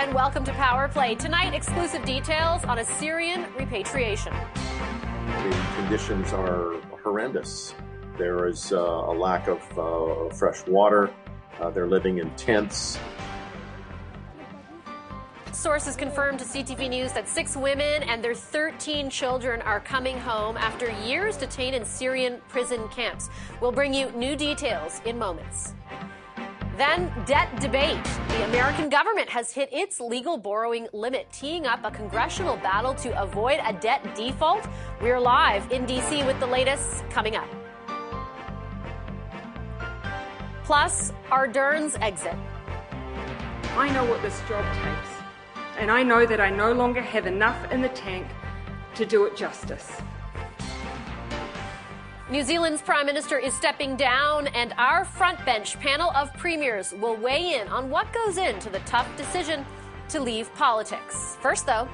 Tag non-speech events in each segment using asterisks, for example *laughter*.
and welcome to Power Play. Tonight, exclusive details on a Syrian repatriation. The conditions are horrendous. There is uh, a lack of uh, fresh water. Uh, they're living in tents. Sources confirmed to CTV News that six women and their 13 children are coming home after years detained in Syrian prison camps. We'll bring you new details in moments. Then, debt debate. The American government has hit its legal borrowing limit, teeing up a congressional battle to avoid a debt default. We're live in D.C. with the latest coming up. Plus, Ardern's exit. I know what this job takes, and I know that I no longer have enough in the tank to do it justice. New Zealand's Prime Minister is stepping down, and our front bench panel of premiers will weigh in on what goes into the tough decision to leave politics. First, though,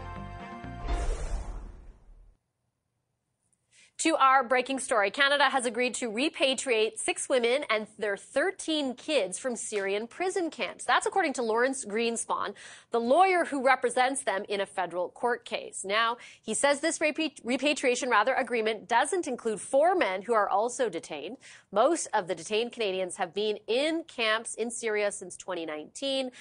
To our breaking story, Canada has agreed to repatriate six women and their 13 kids from Syrian prison camps. That's according to Lawrence Greenspan, the lawyer who represents them in a federal court case. Now, he says this repatriation rather agreement doesn't include four men who are also detained. Most of the detained Canadians have been in camps in Syria since 2019.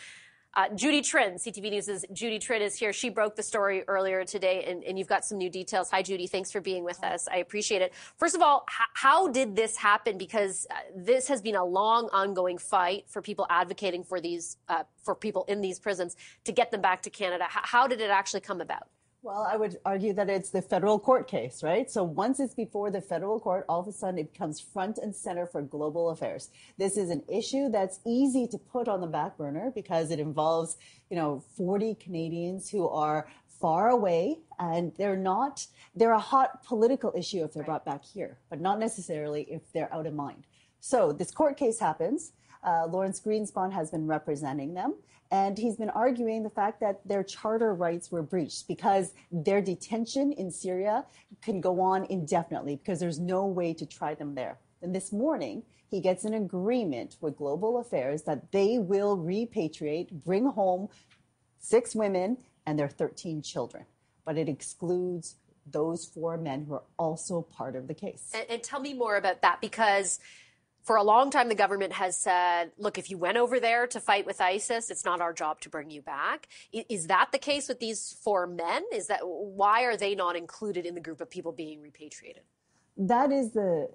Uh, Judy Trinh, CTV News' Judy Trinh is here. She broke the story earlier today, and, and, you've got some new details. Hi, Judy. Thanks for being with us. I appreciate it. First of all, h- how did this happen? Because uh, this has been a long, ongoing fight for people advocating for these, uh, for people in these prisons to get them back to Canada. H- how did it actually come about? Well, I would argue that it's the federal court case, right? So once it's before the federal court, all of a sudden it becomes front and center for global affairs. This is an issue that's easy to put on the back burner because it involves, you know, 40 Canadians who are far away and they're not, they're a hot political issue if they're brought back here, but not necessarily if they're out of mind. So this court case happens. Uh, Lawrence Greenspan has been representing them. And he's been arguing the fact that their charter rights were breached because their detention in Syria can go on indefinitely because there's no way to try them there. And this morning, he gets an agreement with Global Affairs that they will repatriate, bring home six women and their 13 children. But it excludes those four men who are also part of the case. And, and tell me more about that because for a long time, the government has said, look, if you went over there to fight with ISIS, it's not our job to bring you back. Is that the case with these four men? Is that why are they not included in the group of people being repatriated? That is the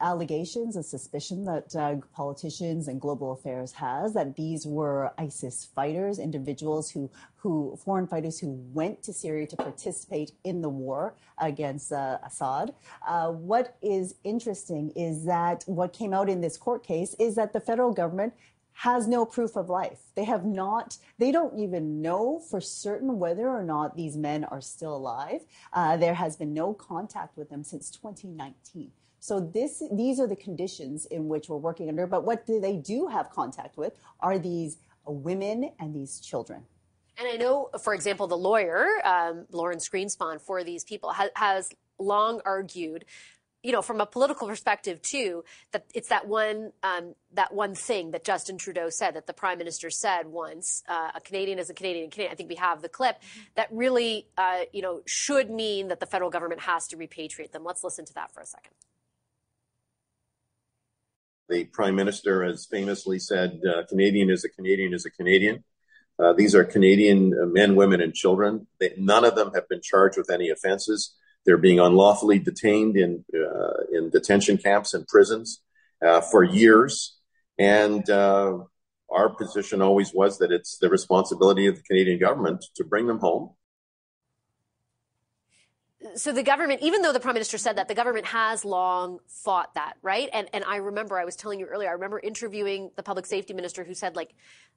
allegations, a suspicion that uh, politicians and global affairs has that these were ISIS fighters, individuals who, who foreign fighters who went to Syria to participate in the war against uh, Assad. Uh, what is interesting is that what came out in this court case is that the federal government has no proof of life. They have not, they don't even know for certain whether or not these men are still alive. Uh, there has been no contact with them since 2019. So this, these are the conditions in which we're working under. But what do they do have contact with are these women and these children. And I know, for example, the lawyer, um, Lawrence Greenspan, for these people ha- has long argued you know, from a political perspective too, that it's that one um, that one thing that Justin Trudeau said that the Prime Minister said once, uh, a Canadian is a Canadian. Canadian. I think we have the clip that really, uh, you know, should mean that the federal government has to repatriate them. Let's listen to that for a second. The Prime Minister has famously said, uh, "Canadian is a Canadian is a Canadian." Uh, these are Canadian men, women, and children. They, none of them have been charged with any offenses. They're being unlawfully detained in uh, in detention camps and prisons uh, for years, and uh, our position always was that it's the responsibility of the Canadian government to bring them home so the government, even though the prime minister said that, the government has long fought that, right? And and I remember I was telling you earlier, I remember interviewing the public safety minister who said, like,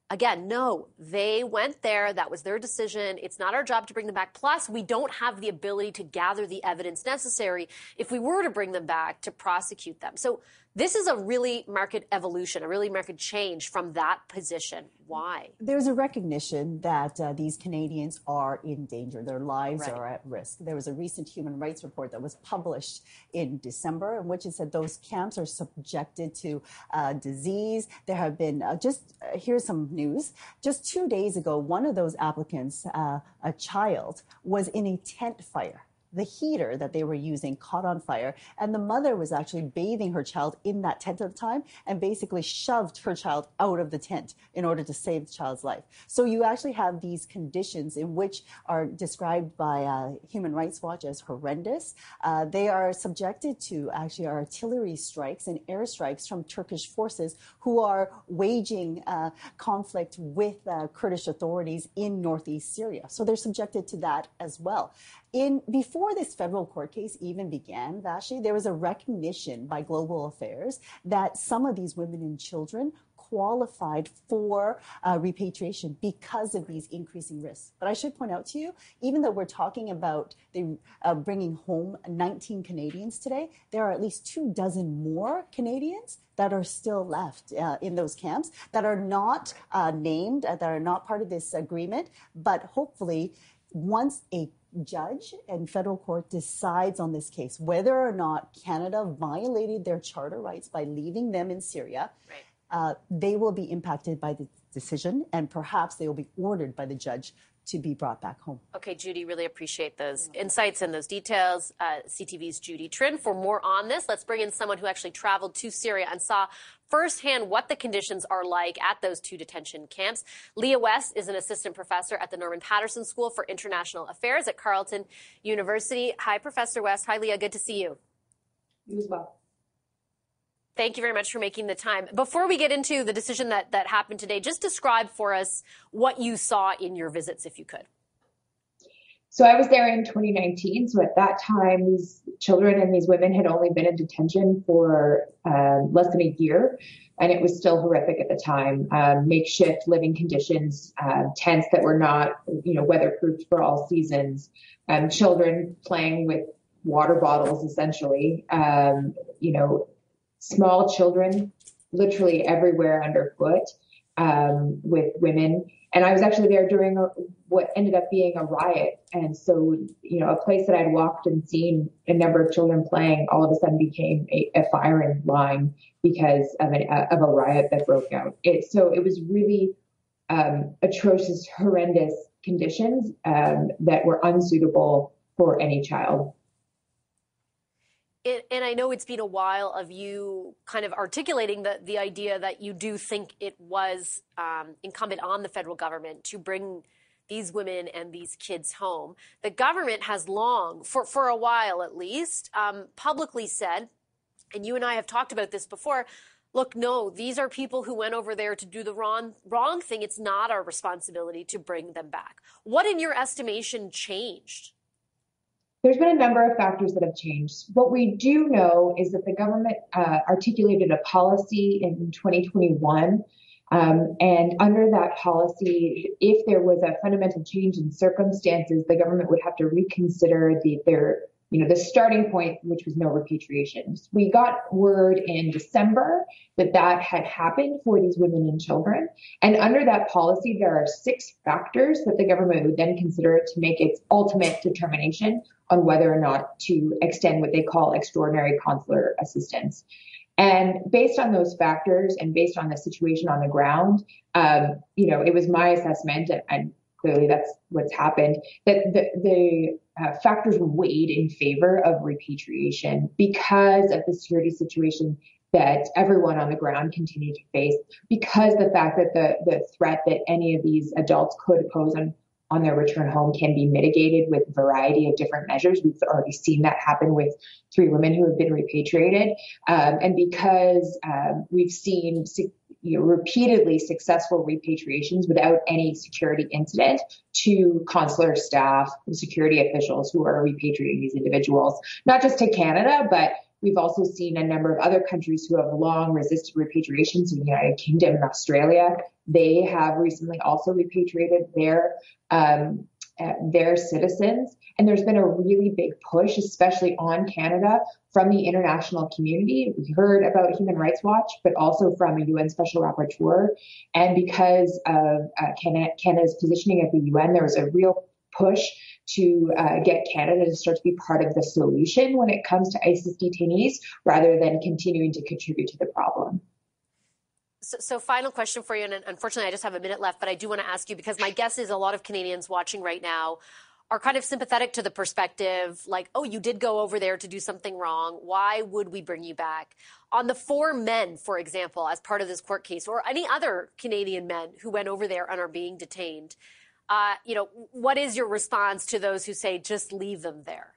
again, no, they went there. That was their decision. It's not our job to bring them back. Plus, we don't have the ability to gather the evidence necessary if we were to bring them back to prosecute them. So This is a really market evolution, a really market change from that position. Why? There's a recognition that uh, these Canadians are in danger. Their lives right. are at risk. There was a recent human rights report that was published in December in which it said those camps are subjected to uh, disease. There have been uh, just uh, here's some news. Just two days ago, one of those applicants, uh, a child, was in a tent fire the heater that they were using caught on fire. And the mother was actually bathing her child in that tent at the time and basically shoved her child out of the tent in order to save the child's life. So you actually have these conditions in which are described by uh, Human Rights Watch as horrendous. Uh, they are subjected to actually artillery strikes and airstrikes from Turkish forces who are waging uh, conflict with uh, Kurdish authorities in northeast Syria. So they're subjected to that as well in before this federal court case even began, Vassy, there was a recognition by Global Affairs that some of these women and children qualified for uh, repatriation because of these increasing risks. But I should point out to you, even though we're talking about the, uh, bringing home 19 Canadians today, there are at least two dozen more Canadians that are still left uh, in those camps that are not uh, named, uh, that are not part of this agreement. But hopefully, once a judge and federal court decides on this case, whether or not Canada violated their charter rights by leaving them in Syria, right. uh, they will be impacted by the decision and perhaps they will be ordered by the judge to be brought back home. Okay, Judy, really appreciate those insights and those details. Uh, CTV's Judy Trinh. For more on this, let's bring in someone who actually traveled to Syria and saw firsthand what the conditions are like at those two detention camps. Leah West is an assistant professor at the Norman Paterson School for International Affairs at Carleton University. Hi, Professor West. Hi, Leah. Good to see you. You as well. Thank you very much for making the time. Before we get into the decision that, that happened today, just describe for us what you saw in your visits, if you could. So I was there in 2019. So at that time, these children and these women had only been in detention for uh, less than a year, and it was still horrific at the time. Um, makeshift living conditions, uh, tents that were not, you know, weatherproofed for all seasons, um, children playing with water bottles essentially, um, you know, small children literally everywhere underfoot um, with women. And I was actually there during a, what ended up being a riot. And so, you know, a place that I'd walked and seen a number of children playing all of a sudden became a, a firing line because of, an, of a riot that broke out. It, so it was really um, atrocious, horrendous conditions um, that were unsuitable for any child it, and I know it's been a while of you kind of articulating the, the idea that you do think it was um, incumbent on the federal government to bring these women and these kids home. The government has long, for, for a while at least, um, publicly said, and you and I have talked about this before, look, no, these are people who went over there to do the wrong, wrong thing. It's not our responsibility to bring them back. What, in your estimation, changed? There's been a number of factors that have changed. What we do know is that the government uh, articulated a policy in 2021. Um, and under that policy, if there was a fundamental change in circumstances, the government would have to reconsider the, their you know, the starting point, which was no repatriations. We got word in December that that had happened for these women and children. And under that policy, there are six factors that the government would then consider to make its ultimate determination on whether or not to extend what they call extraordinary consular assistance. And based on those factors and based on the situation on the ground, um, you know, it was my assessment, and, and clearly that's what's happened, that the, the uh, factors weighed in favor of repatriation because of the security situation that everyone on the ground continued to face, because the fact that the, the threat that any of these adults could pose on, on their return home can be mitigated with a variety of different measures. We've already seen that happen with three women who have been repatriated. Um, and because um, we've seen you know, repeatedly successful repatriations without any security incident to consular staff and security officials who are repatriating these individuals, not just to Canada, but We've also seen a number of other countries who have long resisted repatriations in the United Kingdom and Australia. They have recently also repatriated their um, uh, their citizens. And there's been a really big push, especially on Canada, from the international community. We heard about Human Rights Watch, but also from a UN Special Rapporteur. And because of uh, Canada's positioning at the UN, there was a real push to uh, get Canada to start to be part of the solution when it comes to ISIS detainees rather than continuing to contribute to the problem. So, final question for you, and unfortunately, I just have a minute left, but I do want to ask you because my guess is a lot of Canadians watching right now are kind of sympathetic to the perspective like, oh, you did go over there to do something wrong. Why would we bring you back? On the four men, for example, as part of this court case, or any other Canadian men who went over there and are being detained, uh, you know, what is your response to those who say just leave them there?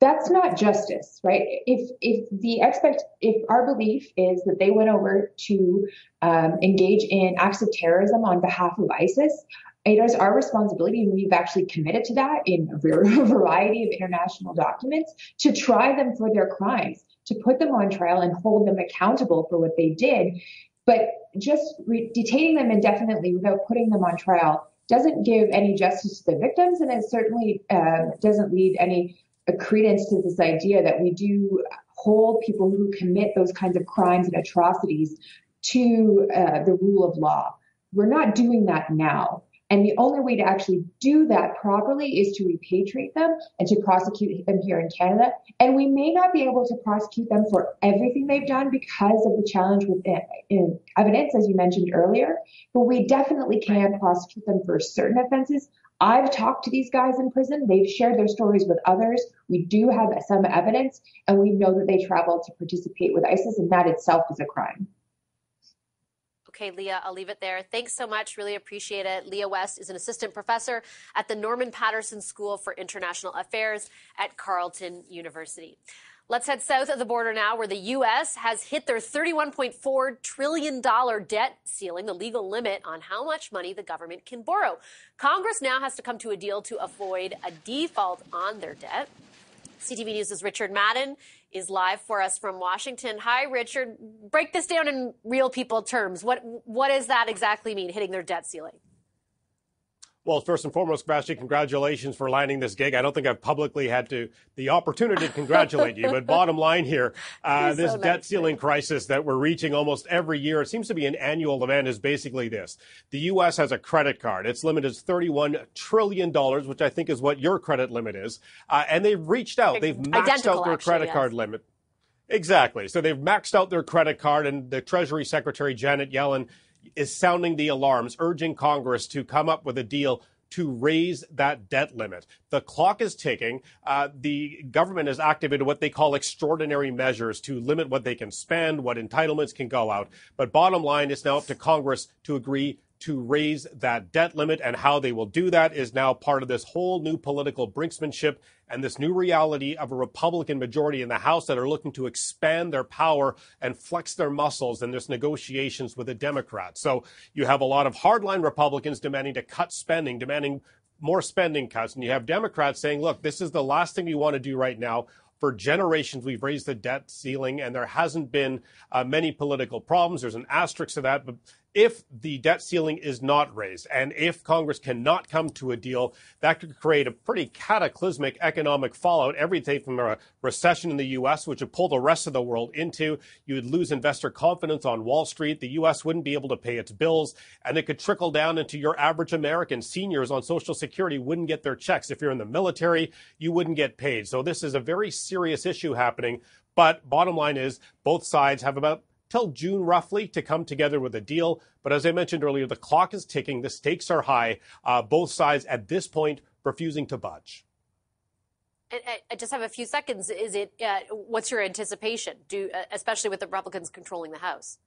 That's not justice, right? If if the expect if our belief is that they went over to um, engage in acts of terrorism on behalf of ISIS, it is our responsibility, and we've actually committed to that in *laughs* a variety of international documents, to try them for their crimes, to put them on trial and hold them accountable for what they did. But just re- detaining them indefinitely without putting them on trial doesn't give any justice to the victims, and it certainly uh, doesn't lead any uh, credence to this idea that we do hold people who commit those kinds of crimes and atrocities to uh, the rule of law. We're not doing that now. And the only way to actually do that properly is to repatriate them and to prosecute them here in Canada. And we may not be able to prosecute them for everything they've done because of the challenge with evidence, as you mentioned earlier, but we definitely can prosecute them for certain offenses. I've talked to these guys in prison. They've shared their stories with others. We do have some evidence, and we know that they traveled to participate with ISIS, and that itself is a crime. Okay, Leah, I'll leave it there. Thanks so much. Really appreciate it. Leah West is an assistant professor at the Norman Paterson School for International Affairs at Carleton University. Let's head south of the border now, where the U.S. has hit their $31.4 trillion debt ceiling, the legal limit on how much money the government can borrow. Congress now has to come to a deal to avoid a default on their debt. CTV News' Richard Madden is live for us from Washington. Hi, Richard. Break this down in real people terms. What what does that exactly mean, hitting their debt ceiling? Well, first and foremost, Sebastian, congratulations for landing this gig. I don't think I've publicly had to the opportunity to congratulate you, but bottom *laughs* line here, uh, this so nice debt ceiling crisis that we're reaching almost every year, it seems to be an annual event, is basically this. The U.S. has a credit card. Its limit is $31 trillion, which I think is what your credit limit is. Uh, and they've reached out. They've maxed Identical, out their actually, credit yes. card limit. Exactly. So they've maxed out their credit card, and the Treasury Secretary, Janet Yellen, is sounding the alarms, urging Congress to come up with a deal to raise that debt limit. The clock is ticking. Uh, the government has activated what they call extraordinary measures to limit what they can spend, what entitlements can go out. But bottom line, it's now up to Congress to agree to raise that debt limit and how they will do that is now part of this whole new political brinksmanship and this new reality of a Republican majority in the House that are looking to expand their power and flex their muscles in this negotiations with the Democrats. So you have a lot of hardline Republicans demanding to cut spending, demanding more spending cuts. And you have Democrats saying, look, this is the last thing we want to do right now for generations we've raised the debt ceiling and there hasn't been uh, many political problems there's an asterisk to that but if the debt ceiling is not raised and if Congress cannot come to a deal, that could create a pretty cataclysmic economic fallout. Everything from a recession in the U.S., which would pull the rest of the world into, you would lose investor confidence on Wall Street. The U.S. wouldn't be able to pay its bills, and it could trickle down into your average American. Seniors on Social Security wouldn't get their checks. If you're in the military, you wouldn't get paid. So this is a very serious issue happening. But bottom line is, both sides have about till June roughly to come together with a deal. But as I mentioned earlier, the clock is ticking. The stakes are high. Uh, both sides at this point refusing to budge. I just have a few seconds. Is it uh, what's your anticipation? Do uh, especially with the Republicans controlling the House?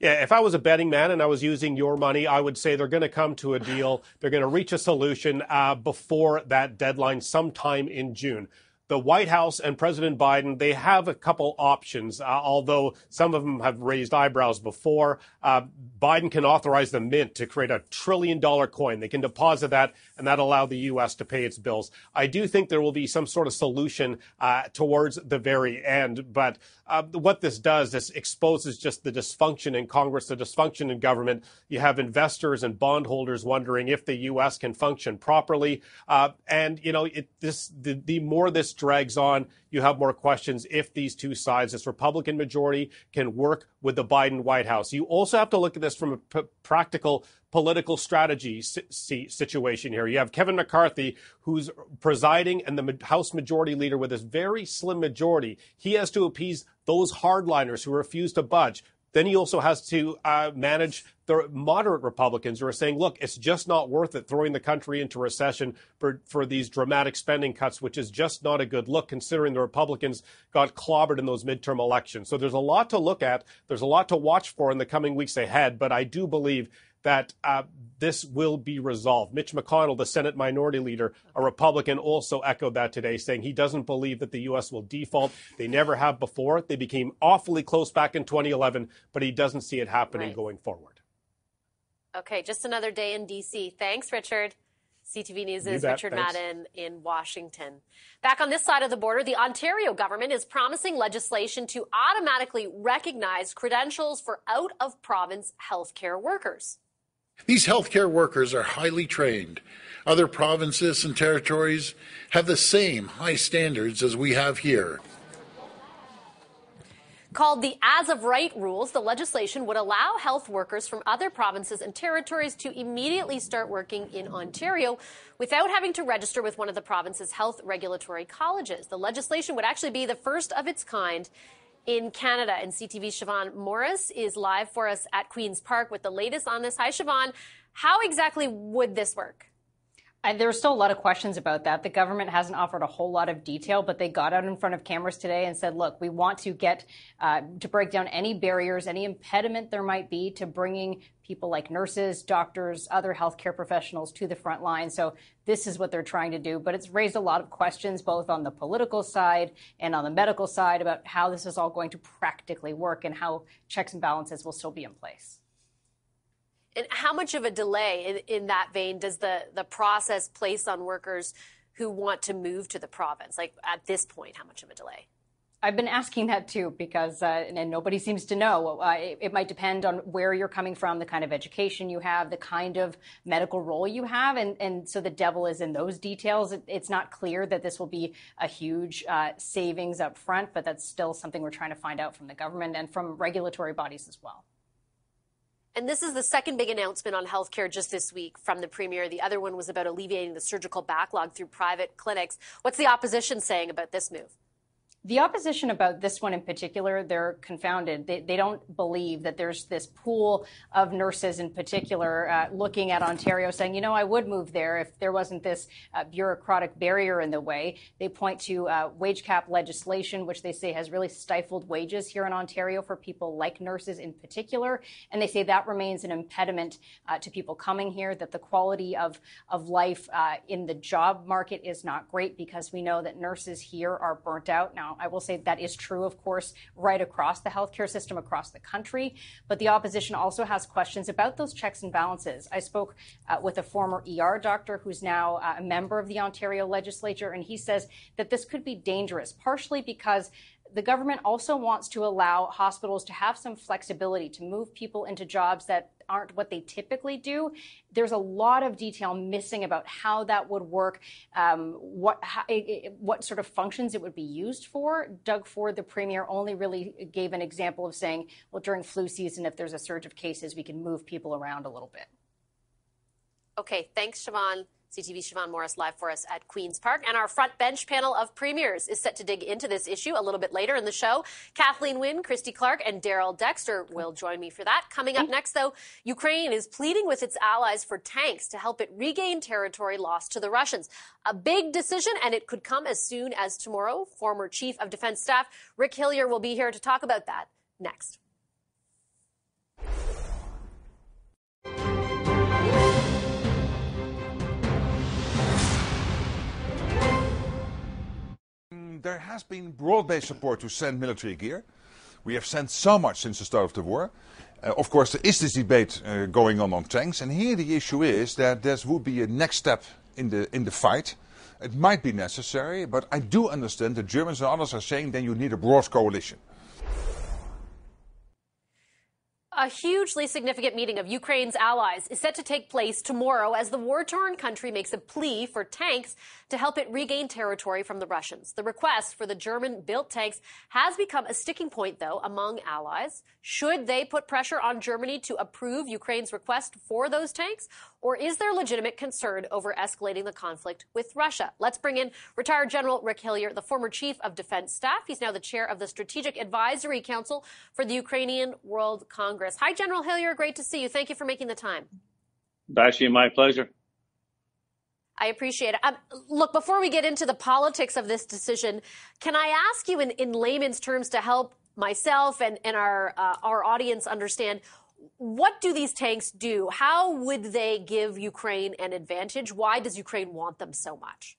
Yeah, if I was a betting man and I was using your money, I would say they're going to come to a deal. They're going to reach a solution uh, before that deadline sometime in June. The White House and President Biden, they have a couple options, uh, although some of them have raised eyebrows before. Uh, Biden can authorize the mint to create a trillion dollar coin. They can deposit that, and that allow the U.S. to pay its bills. I do think there will be some sort of solution uh, towards the very end, but uh, what this does, this exposes just the dysfunction in Congress, the dysfunction in government. You have investors and bondholders wondering if the U.S. can function properly, uh, and you know, it, this the, the more this drags on, you have more questions if these two sides, this Republican majority, can work with the Biden White House. You also have to look at this from a p- practical political strategy si- situation here. You have Kevin McCarthy, who's presiding and the House Majority Leader with this very slim majority. He has to appease those hardliners who refuse to budge. Then he also has to uh, manage the moderate Republicans who are saying, look, it's just not worth it throwing the country into recession for, for these dramatic spending cuts, which is just not a good look considering the Republicans got clobbered in those midterm elections. So there's a lot to look at. There's a lot to watch for in the coming weeks ahead. But I do believe that uh, this will be resolved. Mitch McConnell, the Senate Minority Leader, a Republican, also echoed that today, saying he doesn't believe that the U.S. will default. They never have before. They became awfully close back in 2011, but he doesn't see it happening right. going forward. Okay, just another day in D.C. Thanks, Richard. CTV News' is Richard Thanks. Madden in Washington. Back on this side of the border, the Ontario government is promising legislation to automatically recognize credentials for out of province healthcare workers. These healthcare workers are highly trained. Other provinces and territories have the same high standards as we have here. Called the As of Right rules, the legislation would allow health workers from other provinces and territories to immediately start working in Ontario without having to register with one of the province's health regulatory colleges. The legislation would actually be the first of its kind in Canada. And CTV's Siobhan Morris is live for us at Queen's Park with the latest on this. Hi, Siobhan. How exactly would this work? There are still a lot of questions about that. The government hasn't offered a whole lot of detail, but they got out in front of cameras today and said, look, we want to get uh, to break down any barriers, any impediment there might be to bringing people like nurses, doctors, other healthcare professionals to the front line. So this is what they're trying to do. But it's raised a lot of questions, both on the political side and on the medical side, about how this is all going to practically work and how checks and balances will still be in place. And how much of a delay in, that vein does the, the process place on workers who want to move to the province? Like at this point, how much of a delay? I've been asking that too because, uh, and nobody seems to know. Uh, it, it, might depend on where you're coming from, the kind of education you have, the kind of medical role you have, and and so the devil is in those details. It, it's not clear that this will be a huge uh, savings up front, but that's still something we're trying to find out from the government and from regulatory bodies as well. And this is the second big announcement on healthcare just this week from the premier. The other one was about alleviating the surgical backlog through private clinics. What's the opposition saying about this move? The opposition about this one in particular, they're confounded. They, they don't believe that there's this pool of nurses in particular uh, looking at Ontario saying, you know, I would move there if there wasn't this uh, bureaucratic barrier in the way. They point to uh, wage cap legislation, which they say has really stifled wages here in Ontario for people like nurses in particular. And they say that remains an impediment uh, to people coming here, that the quality of, of life uh, in the job market is not great because we know that nurses here are burnt out. Now, I will say that is true, of course, right across the healthcare system across the country. But the opposition also has questions about those checks and balances. I spoke uh, with a former ER doctor who's now uh, a member of the Ontario legislature, and he says that this could be dangerous, partially because the government also wants to allow hospitals to have some flexibility to move people into jobs that aren't what they typically do. There's a lot of detail missing about how that would work, um, what how, it, what sort of functions it would be used for. Doug Ford, the premier, only really gave an example of saying, well, during flu season, if there's a surge of cases, we can move people around a little bit. Okay, thanks, Siobhan. CTV Siobhan Morris live for us at Queen's Park. And our front bench panel of premiers is set to dig into this issue a little bit later in the show. Kathleen Wynne, Christy Clark, and Darrell Dexter will join me for that. Coming up next, though, Ukraine is pleading with its allies for tanks to help it regain territory lost to the Russians. A big decision, and it could come as soon as tomorrow. Former Chief of Defense Staff Rick Hillier will be here to talk about that next. There has been broad-based support to send military gear. We have sent so much since the start of the war. Uh, of course, there is this debate uh, going on on tanks, and here the issue is that this would be a next step in the in the fight. It might be necessary, but I do understand the Germans and others are saying then you need a broad coalition. A hugely significant meeting of Ukraine's allies is set to take place tomorrow as the war torn country makes a plea for tanks to help it regain territory from the Russians. The request for the German built tanks has become a sticking point, though, among allies. Should they put pressure on Germany to approve Ukraine's request for those tanks? Or is there legitimate concern over escalating the conflict with Russia? Let's bring in retired General Rick Hillier, the former chief of defense staff. He's now the chair of the Strategic Advisory Council for the Ukrainian World Congress. Hi, General Hillier. Great to see you. Thank you for making the time. Vassy, my pleasure. I appreciate it. Um, look, before we get into the politics of this decision, can I ask you in, in layman's terms to help myself and, and our, uh, our audience understand what do these tanks do? How would they give Ukraine an advantage? Why does Ukraine want them so much?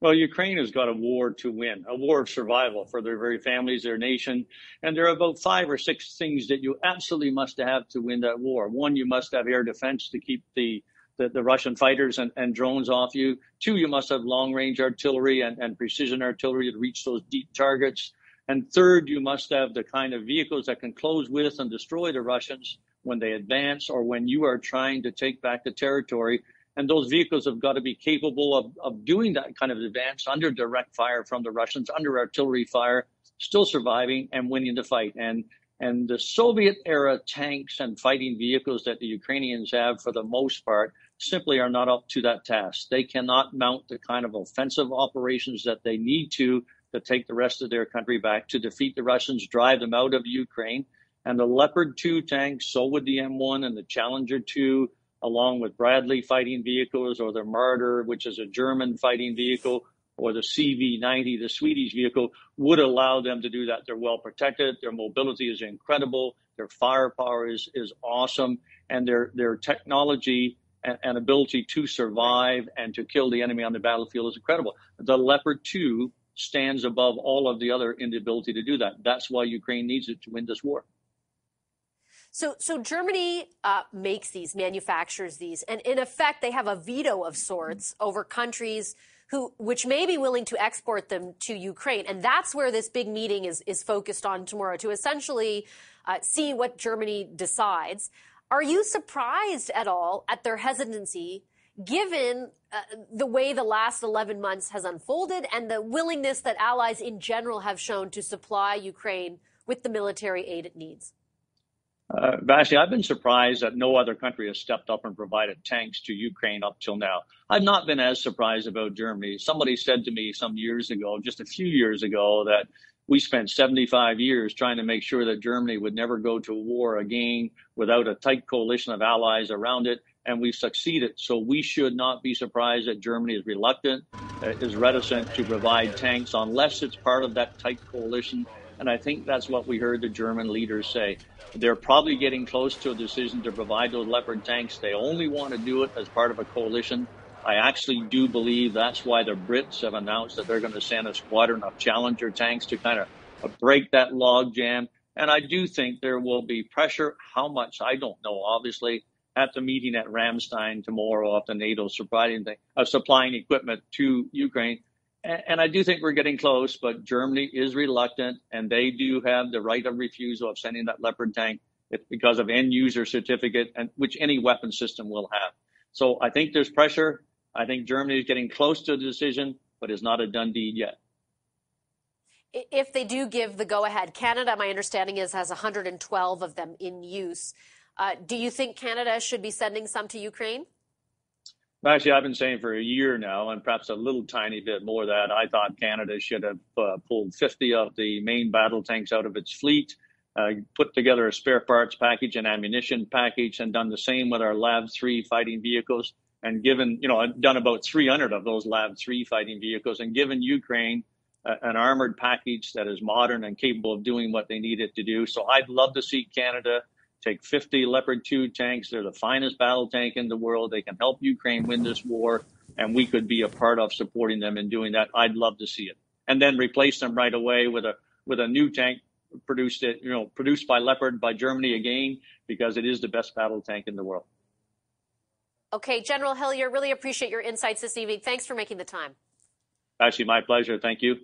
Well, Ukraine has got a war to win, a war of survival for their very families, their nation. And there are about five or six things that you absolutely must have to win that war. One, you must have air defense to keep the, the, the Russian fighters and, and, drones off you. Two, you must have long range artillery and, and precision artillery to reach those deep targets. And third, you must have the kind of vehicles that can close with and destroy the Russians when they advance or when you are trying to take back the territory. And those vehicles have got to be capable of, of doing that kind of advance under direct fire from the Russians, under artillery fire, still surviving and winning the fight. And and the Soviet era tanks and fighting vehicles that the Ukrainians have, for the most part, simply are not up to that task. They cannot mount the kind of offensive operations that they need to to take the rest of their country back, to defeat the Russians, drive them out of Ukraine. And the Leopard 2 tanks, so would the M1 and the Challenger 2, along with Bradley fighting vehicles or the Marder, which is a German fighting vehicle, or the CV-90, the Swedish vehicle, would allow them to do that. They're well protected. Their mobility is incredible. Their firepower is, is awesome. And their, their technology and, and ability to survive and to kill the enemy on the battlefield is incredible. The Leopard 2 stands above all of the other in the ability to do that. That's why Ukraine needs it to win this war. So, so Germany uh, makes these, manufactures these, and in effect, they have a veto of sorts over countries who, which may be willing to export them to Ukraine, and that's where this big meeting is is focused on tomorrow to essentially uh, see what Germany decides. Are you surprised at all at their hesitancy given uh, the way the last 11 months has unfolded and the willingness that allies in general have shown to supply Ukraine with the military aid it needs? Uh, I've been surprised that no other country has stepped up and provided tanks to Ukraine up till now. I've not been as surprised about Germany. Somebody said to me some years ago, just a few years ago, that we spent 75 years trying to make sure that Germany would never go to war again without a tight coalition of allies around it and we've succeeded. So we should not be surprised that Germany is reluctant, uh, is reticent to provide tanks unless it's part of that tight coalition. And I think that's what we heard the German leaders say. They're probably getting close to a decision to provide those Leopard tanks. They only want to do it as part of a coalition. I actually do believe that's why the Brits have announced that they're going to send a squadron of Challenger tanks to kind of break that logjam. And I do think there will be pressure. How much? I don't know, obviously at the meeting at Ramstein tomorrow of the NATO supplying, uh, supplying equipment to Ukraine. And, I do think we're getting close, but Germany is reluctant, and they do have the right of refusal of sending that Leopard tank because of end user certificate, and which any weapon system will have. So I think there's pressure. I think Germany is getting close to the decision, but it's not a done deed yet. If they do give the go ahead, Canada, my understanding is, has 112 of them in use. Uh, do you think Canada should be sending some to Ukraine? Actually, I've been saying for a year now, and perhaps a little tiny bit more that I thought Canada should have uh, pulled 50 of the main battle tanks out of its fleet, uh, put together a spare parts package and ammunition package, and done the same with our LAV 3 fighting vehicles, and given, you know, done about 300 of those LAV 3 fighting vehicles, and given Ukraine an armored package that is modern and capable of doing what they need it to do. So I'd love to see Canada take 50 Leopard 2 tanks. They're the finest battle tank in the world. They can help Ukraine win this war, and we could be a part of supporting them in doing that. I'd love to see it. and then replace them right away with a with a new tank produced it you know produced by Leopard by Germany again because it is the best battle tank in the world. Okay, General Hillier, really appreciate your insights this evening. Thanks for making the time. Actually, my pleasure. Thank you.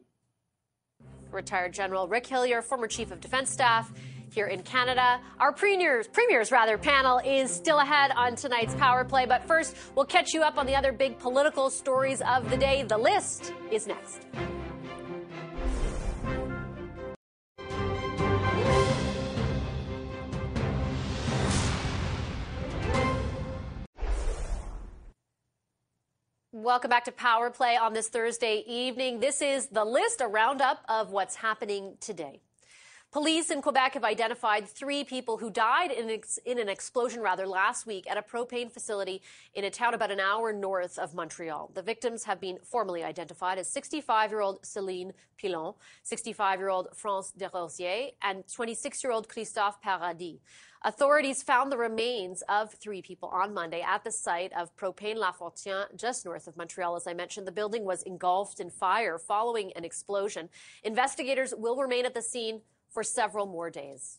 Retired General Rick Hillier, former Chief of Defense Staff here in Canada. Our premiers, premiers rather, panel is still ahead on tonight's power play. But first, we'll catch you up on the other big political stories of the day. The list is next. Welcome back to Power Play on this Thursday evening. This is the list, a roundup of what's happening today. Police in Quebec have identified three people who died in, ex- in, an explosion rather last week at a propane facility in a town about an hour north of Montreal. The victims have been formally identified as 65-year-old Celine Pilon, 65-year-old France Desrosiers, and 26-year-old Christophe Paradis. Authorities found the remains of three people on Monday at the site of Propane La Fortune, just north of Montreal. As I mentioned, the building was engulfed in fire following an explosion. Investigators will remain at the scene for several more days.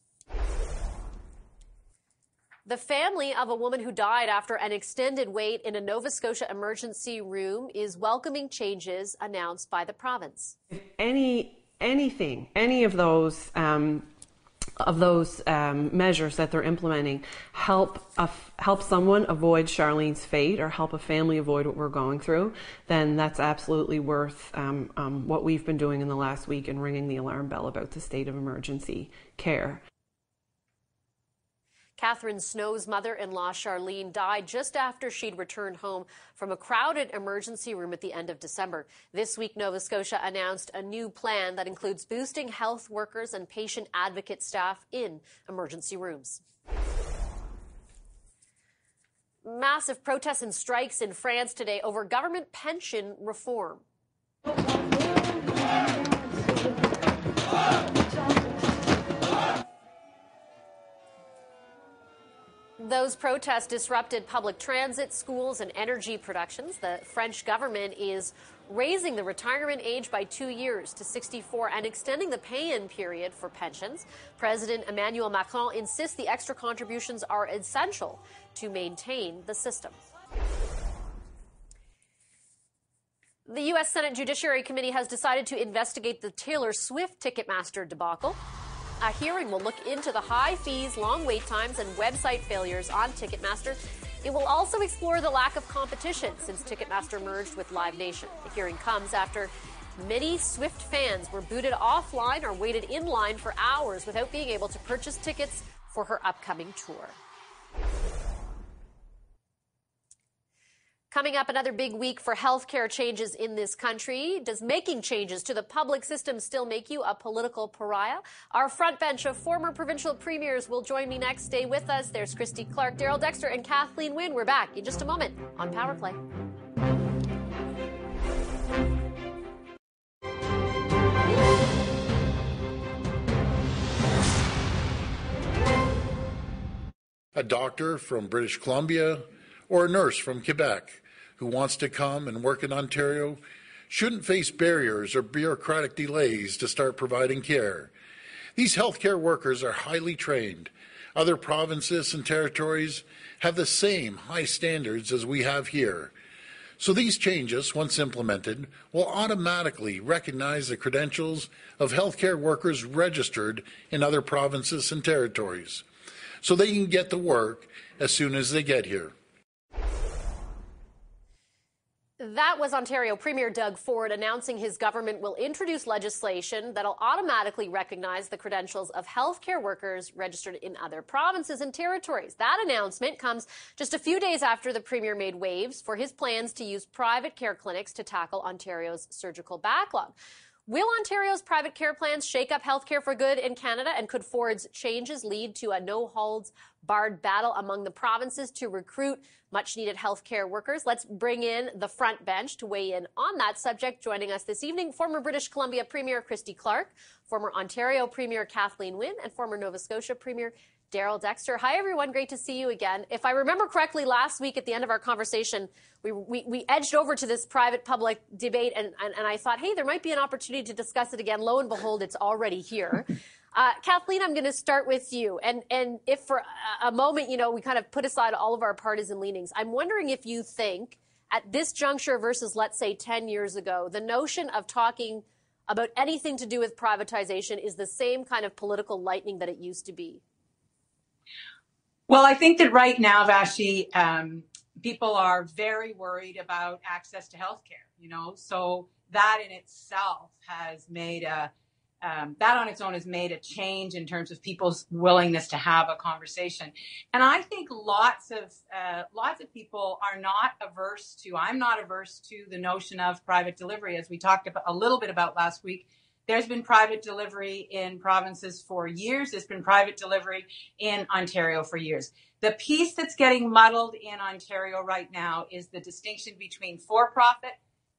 The family of a woman who died after an extended wait in a Nova Scotia emergency room is welcoming changes announced by the province. Any anything, any of those um, of those um, measures that they're implementing help help someone avoid Charlene's fate or help a family avoid what we're going through, then that's absolutely worth um, um, what we've been doing in the last week and ringing the alarm bell about the state of emergency care. Catherine Snow's mother in law, Charlene, died just after she'd returned home from a crowded emergency room at the end of December. This week, Nova Scotia announced a new plan that includes boosting health workers and patient advocate staff in emergency rooms. Massive protests and strikes in France today over government pension reform. Those protests disrupted public transit, schools, and energy productions. The French government is raising the retirement age by two years to 64 and extending the pay in period for pensions. President Emmanuel Macron insists the extra contributions are essential to maintain the system. The U.S. Senate Judiciary Committee has decided to investigate the Taylor Swift Ticketmaster debacle. A hearing will look into the high fees, long wait times, and website failures on Ticketmaster. It will also explore the lack of competition since Ticketmaster merged with Live Nation. The hearing comes after many Swift fans were booted offline or waited in line for hours without being able to purchase tickets for her upcoming tour. Coming up, another big week for healthcare changes in this country. Does making changes to the public system still make you a political pariah? Our front bench of former provincial premiers will join me next. Stay with us. There's Christy Clark, Darrell Dexter, and Kathleen Wynne. We're back in just a moment on Power Play. A doctor from British Columbia or a nurse from Quebec who wants to come and work in Ontario shouldn't face barriers or bureaucratic delays to start providing care. These healthcare workers are highly trained. Other provinces and territories have the same high standards as we have here. So these changes, once implemented, will automatically recognize the credentials of healthcare workers registered in other provinces and territories so they can get to work as soon as they get here. That was Ontario Premier Doug Ford announcing his government will introduce legislation that'll automatically recognize the credentials of healthcare workers registered in other provinces and territories. That announcement comes just a few days after the Premier made waves for his plans to use private care clinics to tackle Ontario's surgical backlog. Will Ontario's private care plans shake up healthcare for good in Canada? And could Ford's changes lead to a no holds barred battle among the provinces to recruit much needed healthcare workers? Let's bring in the front bench to weigh in on that subject. Joining us this evening, former British Columbia Premier Christy Clark, former Ontario Premier Kathleen Wynne, and former Nova Scotia Premier Darrell Dexter. Hi, everyone. Great to see you again. If I remember correctly, last week at the end of our conversation, we, we, we edged over to this private public debate, and, and, and, I thought, hey, there might be an opportunity to discuss it again. Lo and behold, it's already here. *laughs* Uh, Kathleen, I'm going to start with you. And, and if for a moment, you know, we kind of put aside all of our partisan leanings, I'm wondering if you think at this juncture versus, let's say, 10 years ago, the notion of talking about anything to do with privatization is the same kind of political lightning that it used to be. Well, I think that right now, Vassy, um, people are very worried about access to healthcare. You know, so that in itself has made a um, that on its own has made a change in terms of people's willingness to have a conversation. And I think lots of uh, lots of people are not averse to. I'm not averse to the notion of private delivery, as we talked about, a little bit about last week. There's been private delivery in provinces for years. There's been private delivery in Ontario for years. The piece that's getting muddled in Ontario right now is the distinction between for profit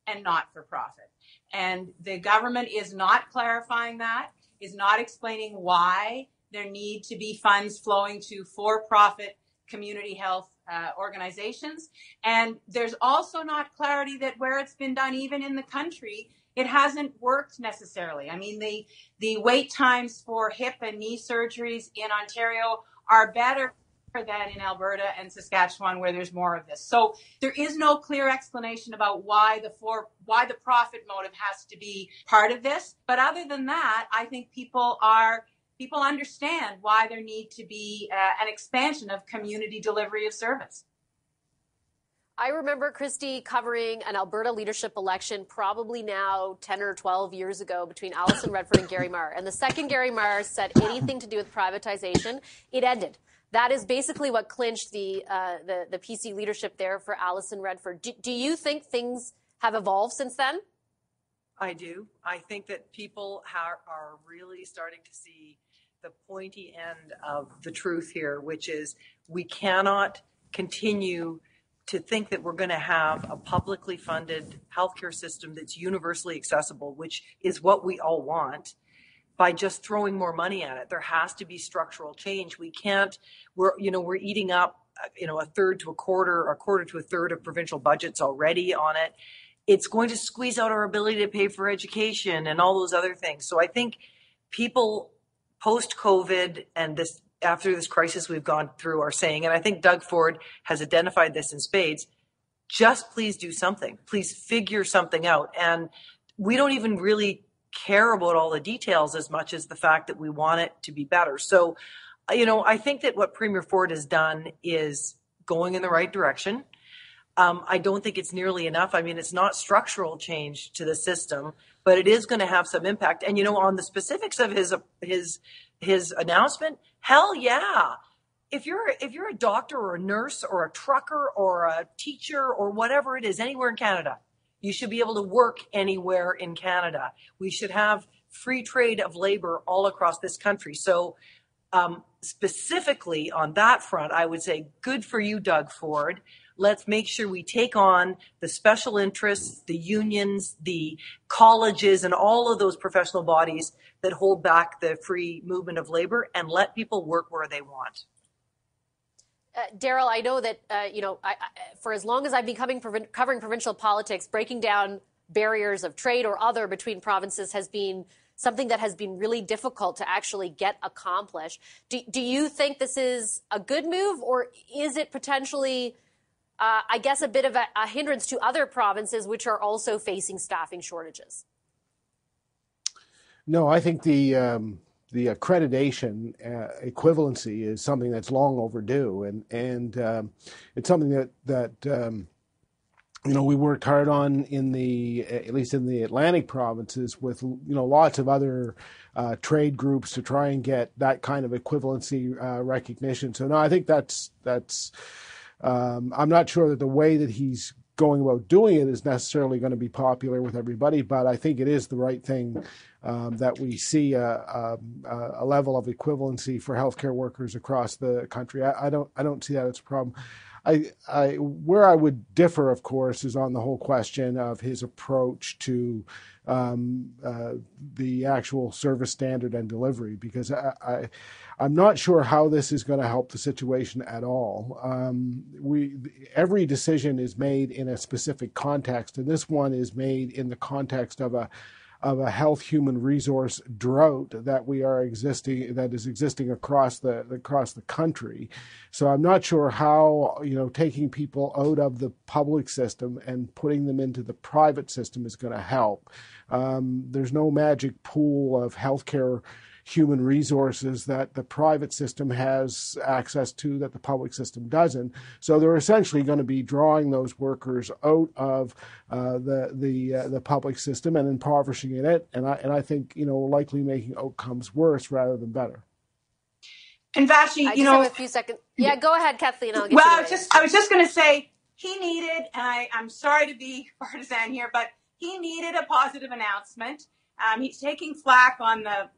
and not for profit. And the government is not clarifying that, is not explaining why there need to be funds flowing to for profit community health uh, organizations. And there's also not clarity that where it's been done, even in the country, it hasn't worked necessarily. I mean, the the wait times for hip and knee surgeries in Ontario are better than in Alberta and Saskatchewan where there's more of this. So there is no clear explanation about why the for why the profit motive has to be part of this. But other than that, I think people are people understand why there need to be uh, an expansion of community delivery of service. I remember Christy covering an Alberta leadership election probably now 10 or 12 years ago between Alison Redford and Gary Mar. And the second Gary Mar said anything to do with privatization, it ended. That is basically what clinched the, uh, the, the PC leadership there for Alison Redford. Do, do you think things have evolved since then? I do. I think that people ha- are really starting to see the pointy end of the truth here, which is we cannot continue to think that we're going to have a publicly funded healthcare system that's universally accessible, which is what we all want, by just throwing more money at it. There has to be structural change. We can't, we're, you know, we're eating up, you know, a third to a quarter, a quarter to a third of provincial budgets already on it. It's going to squeeze out our ability to pay for education and all those other things. So I think people post COVID and this after this crisis we've gone through are saying, and I think Doug Ford has identified this in spades, just please do something. Please figure something out. And we don't even really care about all the details as much as the fact that we want it to be better. So, you know, I think that what Premier Ford has done is going in the right direction. Um, I don't think it's nearly enough. I mean, it's not structural change to the system, but it is going to have some impact. And you know, on the specifics of his his his announcement, hell yeah. If you're if you're a doctor or a nurse or a trucker or a teacher or whatever it is anywhere in Canada, you should be able to work anywhere in Canada. We should have free trade of labor all across this country. So um, specifically on that front, I would say good for you, Doug Ford. Let's make sure we take on the special interests, the unions, the colleges, and all of those professional bodies that hold back the free movement of labor and let people work where they want. Uh, Darrell, I know that uh, you know I, I, for as long as I've been covering provincial politics, breaking down barriers of trade or other between provinces has been something that has been really difficult to actually get accomplished. Do, do you think this is a good move, or is it potentially, uh, I guess, a bit of a, a hindrance to other provinces which are also facing staffing shortages? No, I think the um, the accreditation uh, equivalency is something that's long overdue, and and um, it's something that that um, you know we worked hard on in the at least in the Atlantic provinces with you know lots of other uh, trade groups to try and get that kind of equivalency uh, recognition. So no, I think that's that's. Um, I'm not sure that the way that he's going about doing it is necessarily going to be popular with everybody, but I think it is the right thing um, that we see a, a, a, level of equivalency for healthcare workers across the country. I, I, don't I don't see that as a problem. I, I, where I would differ, of course, is on the whole question of his approach to um, uh, the actual service standard and delivery, because I, I, I'm not sure how this is going to help the situation at all. Um, we every decision is made in a specific context, and this one is made in the context of a of a health human resource drought that we are existing that is existing across the across the country. So I'm not sure how you know taking people out of the public system and putting them into the private system is going to help. Um, there's no magic pool of healthcare human resources that the private system has access to that the public system doesn't. So they're essentially going to be drawing those workers out of uh, the the uh, the public system and impoverishing it, and I and I think you know likely making outcomes worse rather than better. And Vassy, you know, a few seconds. Yeah, go ahead, Kathleen. I'll get well, you I was just I was just going to say he needed, and I I'm sorry to be *laughs* partisan here, but he needed a positive announcement. Um, he's taking flack on the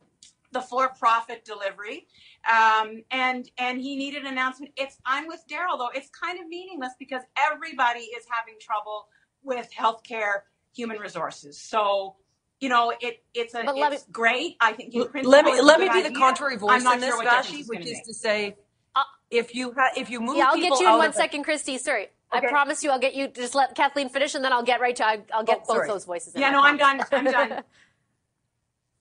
the for-profit delivery, um, and and he needed an announcement. It's I'm with Darrell though. It's kind of meaningless because everybody is having trouble with healthcare human resources. So you know it it's a But let it's great. I think in principle Let me let me good be the idea. contrary I'm voice not in this, sure what Vassy, which gonna is make. to say, if you ha- if you move yeah, I'll people get you in one second, one of the- second, Christy. Sorry. I promise you I'll get you just let Kathleen finish and then I'll get right to I- I'll get Oh, both sorry. those voices in. Yeah, I no, I'm done. I'm done. *laughs*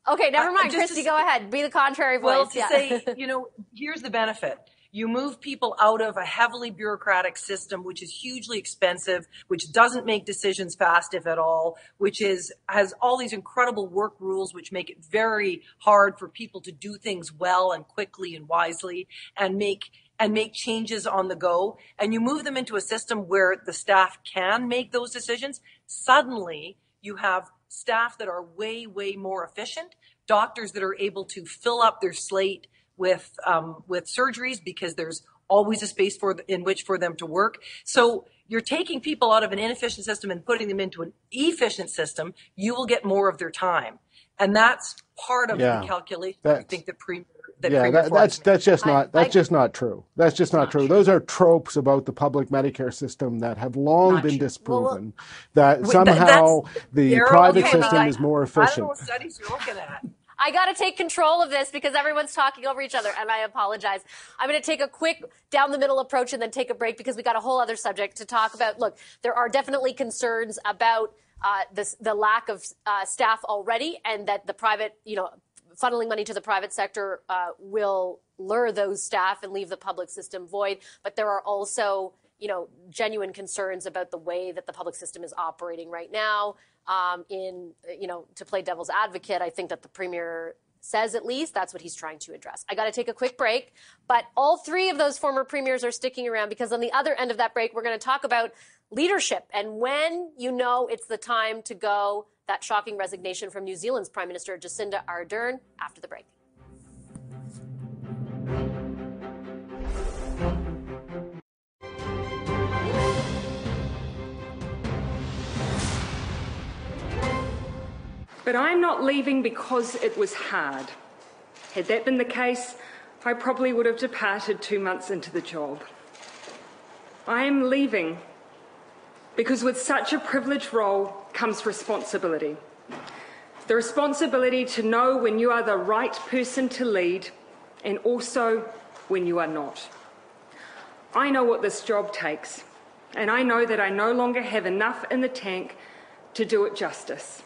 okay, never mind. just Christy, go ahead. Be the contrary voice. Well, to yeah. say, *laughs* you know, here's the benefit. You move people out of a heavily bureaucratic system, which is hugely expensive, which doesn't make decisions fast, if at all, which is, has all these incredible work rules, which make it very hard for people to do things well and quickly and wisely and make, and make changes on the go. And you move them into a system where the staff can make those decisions. Suddenly you have staff that are way, way more efficient, doctors that are able to fill up their slate with um, with surgeries because there's always a space for in which for them to work. So you're taking people out of an inefficient system and putting them into an efficient system. You will get more of their time, and that's part of Yeah, the calculation. I think the premier. That yeah, that, that's that's just I- not that's I- just not true. That's just not true. Those are tropes about the public Medicare system that have long Not been true. disproven. that Wait, that- somehow the private okay, system I- is more I don't know efficient. what studies you're looking at. I got to take control of this because everyone's talking over each other, and I apologize. I'm going to take a quick down the middle approach and then take a break because we got a whole other subject to talk about. Look, there are definitely concerns about uh, this, the lack of uh, staff already, and that the private, you know, funneling money to the private sector uh, will lure those staff and leave the public system void. But there are also you know, genuine concerns about the way that the public system is operating right now. Um, in, you know, to play devil's advocate, I think that the premier says at least that's what he's trying to address. I got to take a quick break, but all three of those former premiers are sticking around because on the other end of that break, we're going to talk about leadership and when you know it's the time to go. That shocking resignation from New Zealand's Prime Minister Jacinda Ardern after the break. But I'm not leaving because it was hard. Had that been the case, I probably would have departed two months into the job. I am leaving because with such a privileged role comes responsibility. The responsibility to know when you are the right person to lead and also when you are not. I know what this job takes, and I know that I no longer have enough in the tank to do it justice.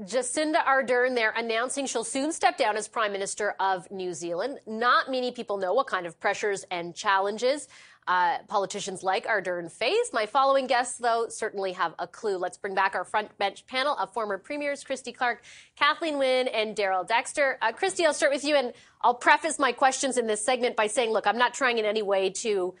Jacinda Ardern there announcing she'll soon step down as Prime Minister of New Zealand. Not many people know what kind of pressures and challenges uh, politicians like Ardern face. My following guests, though, certainly have a clue. Let's bring back our front bench panel of former premiers, Christy Clark, Kathleen Wynne, and Darrell Dexter. Uh, Christy, I'll start with you, and I'll preface my questions in this segment by saying, look, I'm not trying in any way to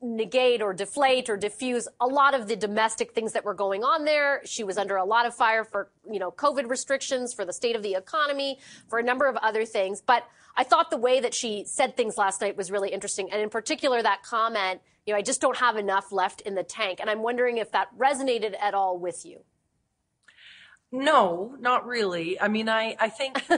negate or deflate or diffuse a lot of the domestic things that were going on there. She was under a lot of fire for, you know, COVID restrictions, for the state of the economy, for a number of other things. But I thought the way that she said things last night was really interesting. And in particular, that comment, you know, I just don't have enough left in the tank. And I'm wondering if that resonated at all with you. No, not really. I mean, I, I think, *laughs*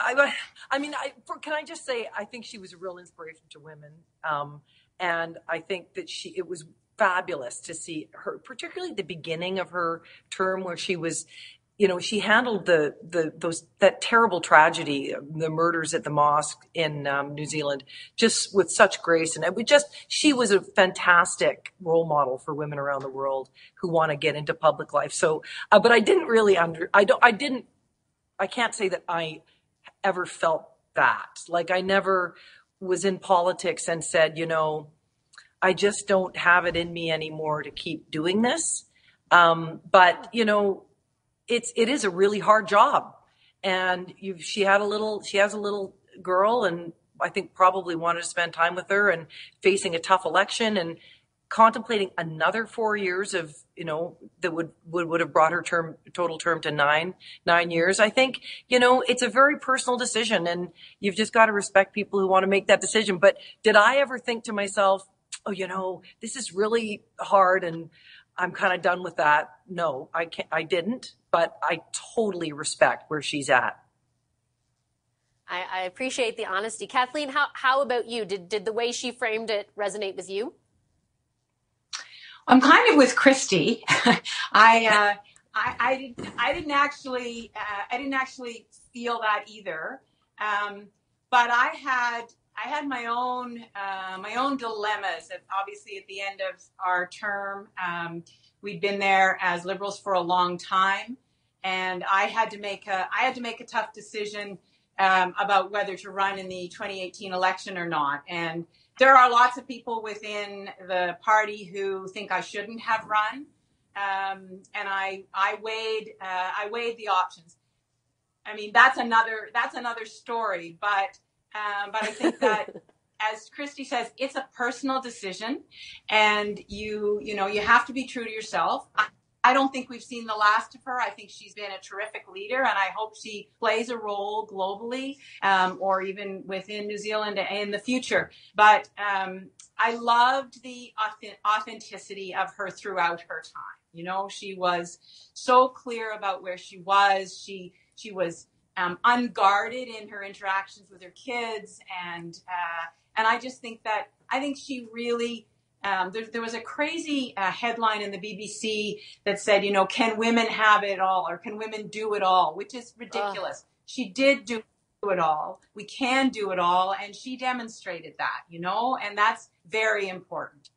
I, I mean, I, for, can I just say, I think she was a real inspiration to women. Um, and I think that she, it was fabulous to see her, particularly the beginning of her term where she was, you know, she handled the, the, those, that terrible tragedy, the murders at the mosque in um, New Zealand, just with such grace. And it would just, she was a fantastic role model for women around the world who want to get into public life. So, uh, but I didn't really under, I don't, I didn't, I can't say that I ever felt that. Like I never was in politics and said, you know, I just don't have it in me anymore to keep doing this. Um, but you know, it's it is a really hard job, and she had a little she has a little girl, and I think probably wanted to spend time with her and facing a tough election and contemplating another four years of you know that would would, would have brought her term total term to nine nine years i think you know it's a very personal decision and you've just got to respect people who want to make that decision but did i ever think to myself oh you know this is really hard and i'm kind of done with that no i can't i didn't but i totally respect where she's at I, I appreciate the honesty. Kathleen, how, how about you? Did, did the way she framed it resonate with you? I'm kind of with Christy. *laughs* I, uh, I, I didn't, I didn't actually, uh, I didn't actually feel that either. Um, but I had, I had my own, uh, my own dilemmas. Obviously, at the end of our term, um, we'd been there as liberals for a long time, and I had to make a, I had to make a tough decision um, about whether to run in the 2018 election or not, and there are lots of people within the party who think I shouldn't have run, um, and I I weighed uh, I weighed the options. I mean that's another that's another story, but um, but I think that. *laughs* as Christy says, it's a personal decision, and you you know you have to be true to yourself. I don't think we've seen the last of her. I think she's been a terrific leader, and I hope she plays a role globally um, or even within New Zealand in the future. But um, I loved the authenticity of her throughout her time. You know, she was so clear about where she was. She she was um, unguarded in her interactions with her kids, and uh, and I just think that I think she really um, there, there, was a crazy uh, headline in the BBC that said, you know, can women have it all or can women do it all, which is ridiculous. Uh. She did do it all. We can do it all. And she demonstrated that, you know, and that's very important.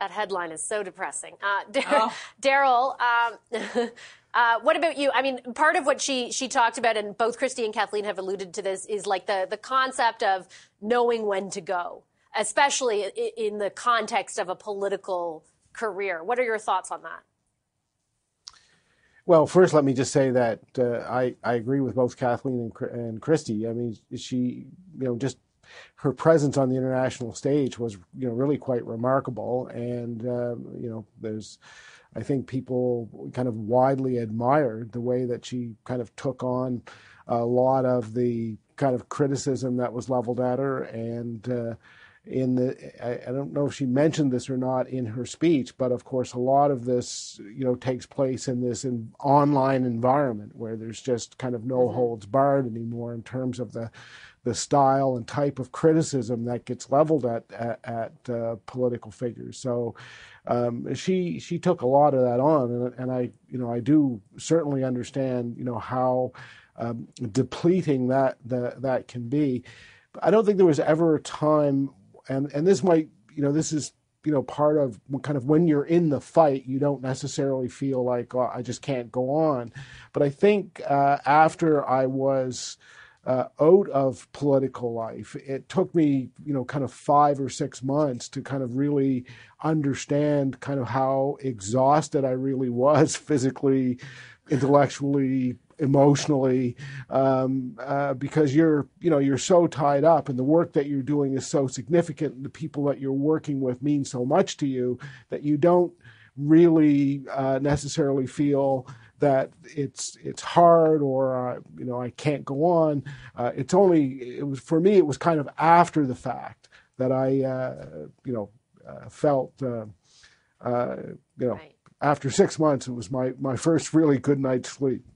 That headline is so depressing. Uh, *laughs* Darrell, oh. um, *laughs* uh, what about you? I mean, part of what she she talked about, and both Christy and Kathleen have alluded to this, is like the the concept of knowing when to go especially in the context of a political career. What are your thoughts on that? Well, first, let me just say that uh, I, I agree with both Kathleen and, and Christy. I mean, she, you know, just her presence on the international stage was, you know, really quite remarkable. And, uh, you know, there's, I think people kind of widely admired the way that she kind of took on a lot of the kind of criticism that was leveled at her and, uh, in the I, I, don't know if she mentioned this or not in her speech but of course a lot of this you know takes place in this in online environment where there's just kind of no mm-hmm. holds barred anymore in terms of the the style and type of criticism that gets leveled at at, at uh, political figures so um, she she took a lot of that on and, and I you know I do certainly understand you know how um, depleting that, that that can be. I don't think there was ever a time and and this might you know this is you know part of kind of when you're in the fight you don't necessarily feel like oh, i just can't go on. But i think uh, after i was uh, out of political life. It took me you know kind of five or six months to kind of really understand kind of how exhausted i really was *laughs* physically intellectually emotionally um, uh, because you're you know you're so tied up and the work that you're doing is so significant and the people that you're working with mean so much to you that you don't really uh, necessarily feel that it's it's hard or uh, you know I can't go on. Uh, it's only it was for me it was kind of after the fact that I uh, you know uh, felt you know. Right. After six months, it was my, my first really good night's sleep.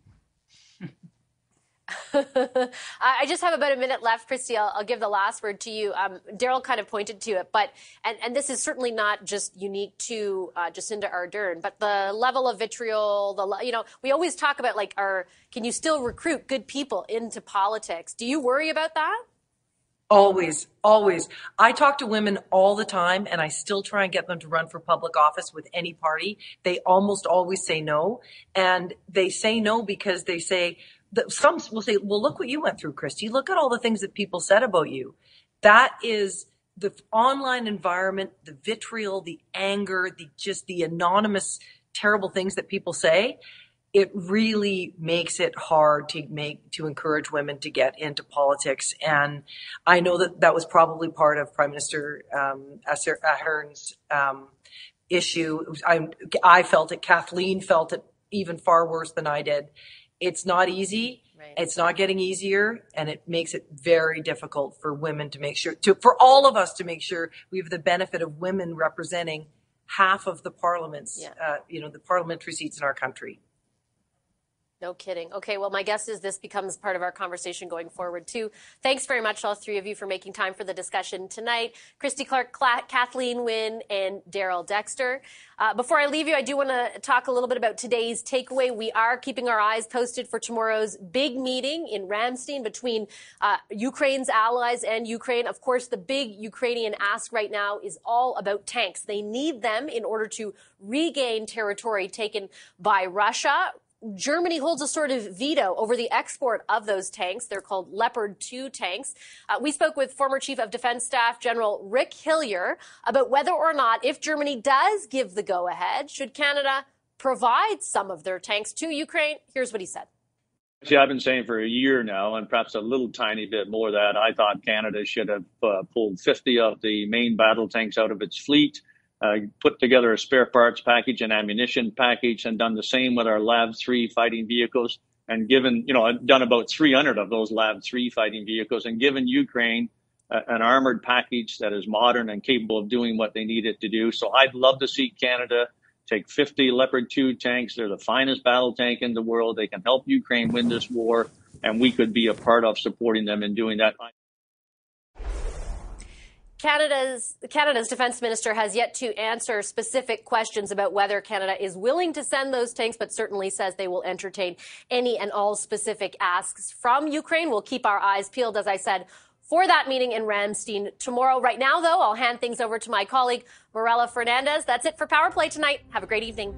*laughs* I just have about a minute left, Christy. I'll, I'll give the last word to you. Um, Darrell kind of pointed to it, but and, and this is certainly not just unique to uh, Jacinda Ardern, but the level of vitriol. The you know we always talk about like, are can you still recruit good people into politics? Do you worry about that? Always, always. I talk to women all the time and I still try and get them to run for public office with any party. They almost always say no. And they say no because they say, that some will say, well, look what you went through, Christy. Look at all the things that people said about you. That is the online environment, the vitriol, the anger, the just the anonymous terrible things that people say it really makes it hard to make to encourage women to get into politics. And I know that that was probably part of Prime Minister um, Ardern's um, issue. I, I felt it. Kathleen felt it even far worse than I did. It's not easy. Right. It's not getting easier, and it makes it very difficult for women to make sure to for all of us to make sure we have the benefit of women representing half of the parliaments, yeah. uh, you know, the parliamentary seats in our country. No kidding. Okay, well, my guess is this becomes part of our conversation going forward, too. Thanks very much, all three of you, for making time for the discussion tonight. Christy Clark, Kathleen Wynne, and Darrell Dexter. Uh, before I leave you, I do want to talk a little bit about today's takeaway. We are keeping our eyes posted for tomorrow's big meeting in Ramstein between uh, Ukraine's allies and Ukraine. Of course, the big Ukrainian ask right now is all about tanks. They need them in order to regain territory taken by Russia. Germany holds a sort of veto over the export of those tanks. They're called Leopard 2 tanks. Uh, we spoke with former Chief of Defense Staff General Rick Hillier about whether or not, if Germany does give the go ahead, should Canada provide some of their tanks to Ukraine. Here's what he said. See, I've been saying for a year now, and perhaps a little tiny bit more that I thought Canada should have uh, pulled 50 of the main battle tanks out of its fleet uh, put together a spare parts package and ammunition package and done the same with our LAV 3 fighting vehicles and given, you know, done about 300 of those LAV 3 fighting vehicles and given Ukraine uh, an armored package that is modern and capable of doing what they need it to do. So I'd love to see Canada take 50 Leopard 2 tanks. They're the finest battle tank in the world. They can help Ukraine win this war, and we could be a part of supporting them in doing that. Canada's Canada's defense minister has yet to answer specific questions about whether Canada is willing to send those tanks, but certainly says they will entertain any and all specific asks from Ukraine. We'll keep our eyes peeled, as I said, for that meeting in Ramstein tomorrow. Right now, though, I'll hand things over to my colleague, Merella Fernandez. That's it for Power Play tonight. Have a great evening.